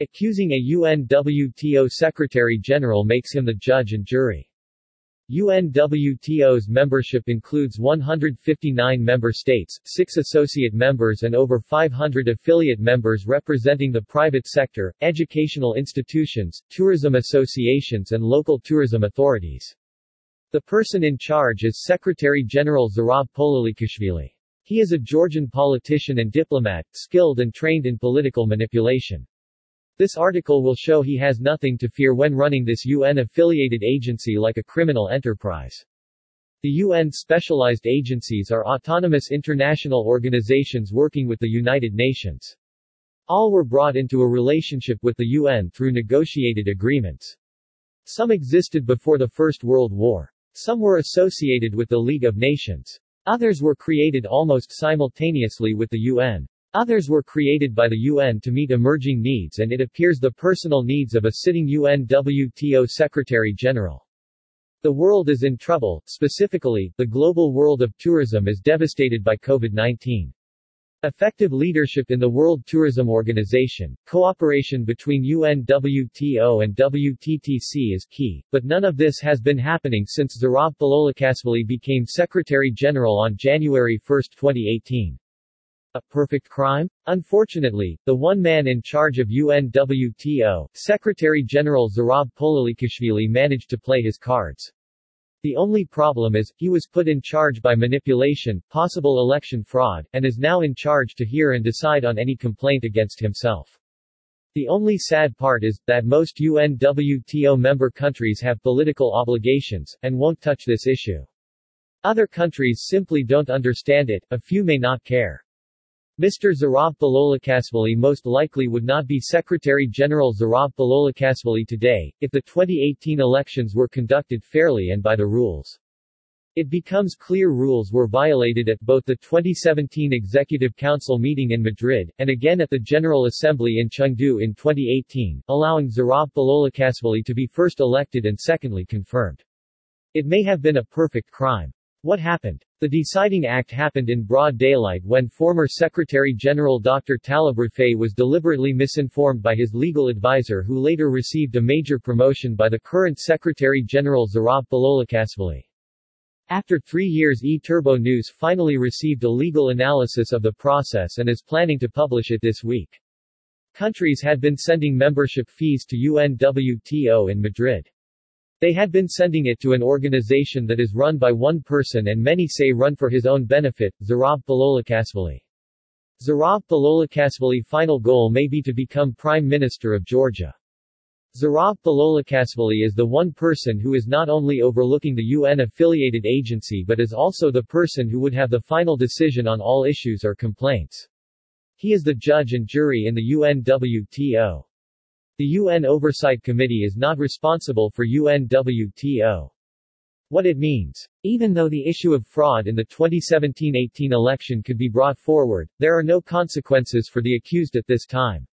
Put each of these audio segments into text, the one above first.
Accusing a UNWTO Secretary-General makes him the judge and jury. UNWTO's membership includes 159 member states, 6 associate members and over 500 affiliate members representing the private sector, educational institutions, tourism associations and local tourism authorities. The person in charge is Secretary-General Zurab Pololikashvili. He is a Georgian politician and diplomat, skilled and trained in political manipulation. This article will show he has nothing to fear when running this UN-affiliated agency like a criminal enterprise. The UN specialized agencies are autonomous international organizations working with the United Nations. All were brought into a relationship with the UN through negotiated agreements. Some existed before the First World War. Some were associated with the League of Nations. Others were created almost simultaneously with the UN. Others were created by the UN to meet emerging needs and it appears the personal needs of a sitting UNWTO Secretary-General. The world is in trouble, specifically, the global world of tourism is devastated by COVID-19. Effective leadership in the World Tourism Organization, cooperation between UNWTO and WTTC is key, but none of this has been happening since Zurab Pololikashvili became Secretary-General on January 1, 2018. A perfect crime? Unfortunately, the one man in charge of UNWTO, Secretary-General Zurab Pololikashvili managed to play his cards. The only problem is, he was put in charge by manipulation, possible election fraud, and is now in charge to hear and decide on any complaint against himself. The only sad part is, that most UNWTO member countries have political obligations, and won't touch this issue. Other countries simply don't understand it, a few may not care. Mr. Zurab Pololikashvili most likely would not be Secretary-General Zurab Pololikashvili today, if the 2018 elections were conducted fairly and by the rules. It becomes clear rules were violated at both the 2017 Executive Council meeting in Madrid, and again at the General Assembly in Chengdu in 2018, allowing Zurab Pololikashvili to be first elected and secondly confirmed. It may have been a perfect crime. What happened? The deciding act happened in broad daylight when former Secretary-General Dr. Taleb Rifai was deliberately misinformed by his legal advisor who later received a major promotion by the current Secretary-General Zurab Pololikashvili. After three years eTurboNews finally received a legal analysis of the process and is planning to publish it this week. Countries had been sending membership fees to UNWTO in Madrid. They had been sending it to an organization that is run by one person and many say run for his own benefit, Zurab Pololikashvili. Zurab Pololikashvili final goal may be to become Prime Minister of Georgia. Zurab Pololikashvili is the one person who is not only overlooking the UN-affiliated agency but is also the person who would have the final decision on all issues or complaints. He is the judge and jury in the UNWTO. The UN Oversight Committee is not responsible for UNWTO. What it means. Even though the issue of fraud in the 2017-18 election could be brought forward, there are no consequences for the accused at this time.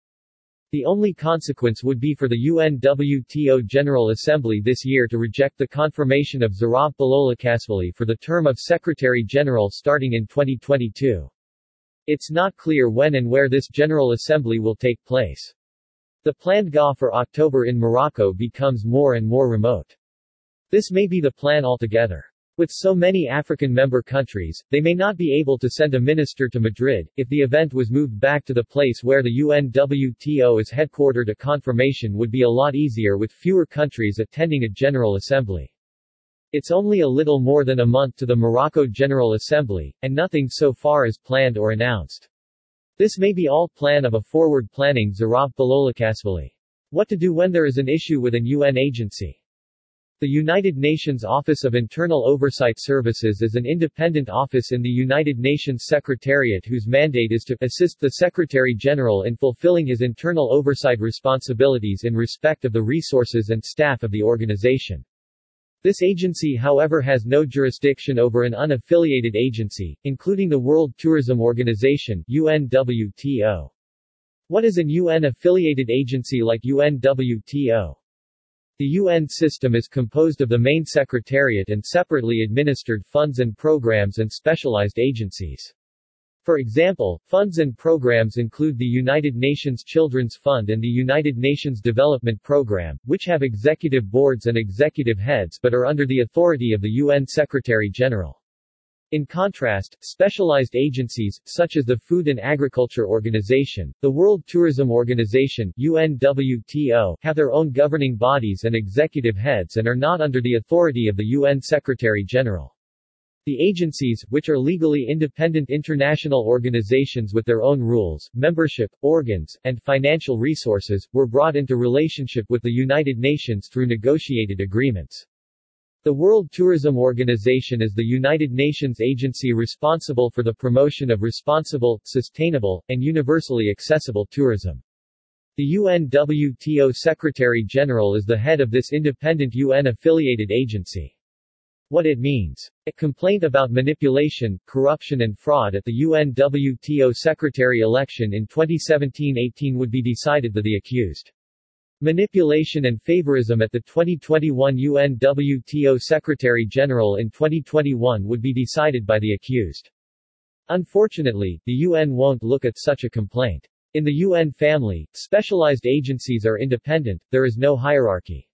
The only consequence would be for the UNWTO General Assembly this year to reject the confirmation of Zurab Pololikashvili for the term of Secretary-General starting in 2022. It's not clear when and where this General Assembly will take place. The planned GA for October in Morocco becomes more and more remote. This may be the plan altogether. With so many African member countries, they may not be able to send a minister to Madrid. If the event was moved back to the place where the UNWTO is headquartered, a confirmation would be a lot easier with fewer countries attending a General Assembly. It's only a little more than a month to the Morocco General Assembly, and nothing so far is planned or announced. This may be all plan of a forward planning Zurab Pololikashvili. What to do when there is an issue with an UN agency? The United Nations Office of Internal Oversight Services is an independent office in the United Nations Secretariat whose mandate is to assist the Secretary-General in fulfilling his internal oversight responsibilities in respect of the resources and staff of the organization. This agency however has no jurisdiction over an unaffiliated agency, including the World Tourism Organization UNWTO. What is an UN-affiliated agency like UNWTO? The UN system is composed of the main secretariat and separately administered funds and programs and specialized agencies. For example, funds and programs include the United Nations Children's Fund and the United Nations Development Program, which have executive boards and executive heads but are under the authority of the UN Secretary-General. In contrast, specialized agencies, such as the Food and Agriculture Organization, the World Tourism Organization UNWTO, have their own governing bodies and executive heads and are not under the authority of the UN Secretary-General. The agencies, which are legally independent international organizations with their own rules, membership, organs, and financial resources, were brought into relationship with the United Nations through negotiated agreements. The World Tourism Organization is the United Nations agency responsible for the promotion of responsible, sustainable, and universally accessible tourism. The UNWTO Secretary-General is the head of this independent UN-affiliated agency. What it means. A complaint about manipulation, corruption and fraud at the UNWTO Secretary election in 2017-18 would be decided by the accused. Manipulation and favorism at the 2021 UNWTO Secretary-General in 2021 would be decided by the accused. Unfortunately, the UN won't look at such a complaint. In the UN family, specialized agencies are independent, there is no hierarchy.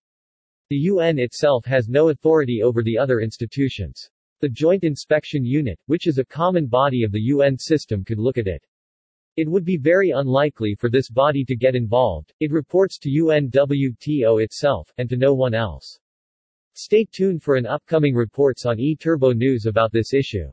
The UN itself has no authority over the other institutions. The Joint Inspection Unit, which is a common body of the UN system could look at it. It would be very unlikely for this body to get involved, it reports to UNWTO itself, and to no one else. Stay tuned for an upcoming reports on eTurboNews about this issue.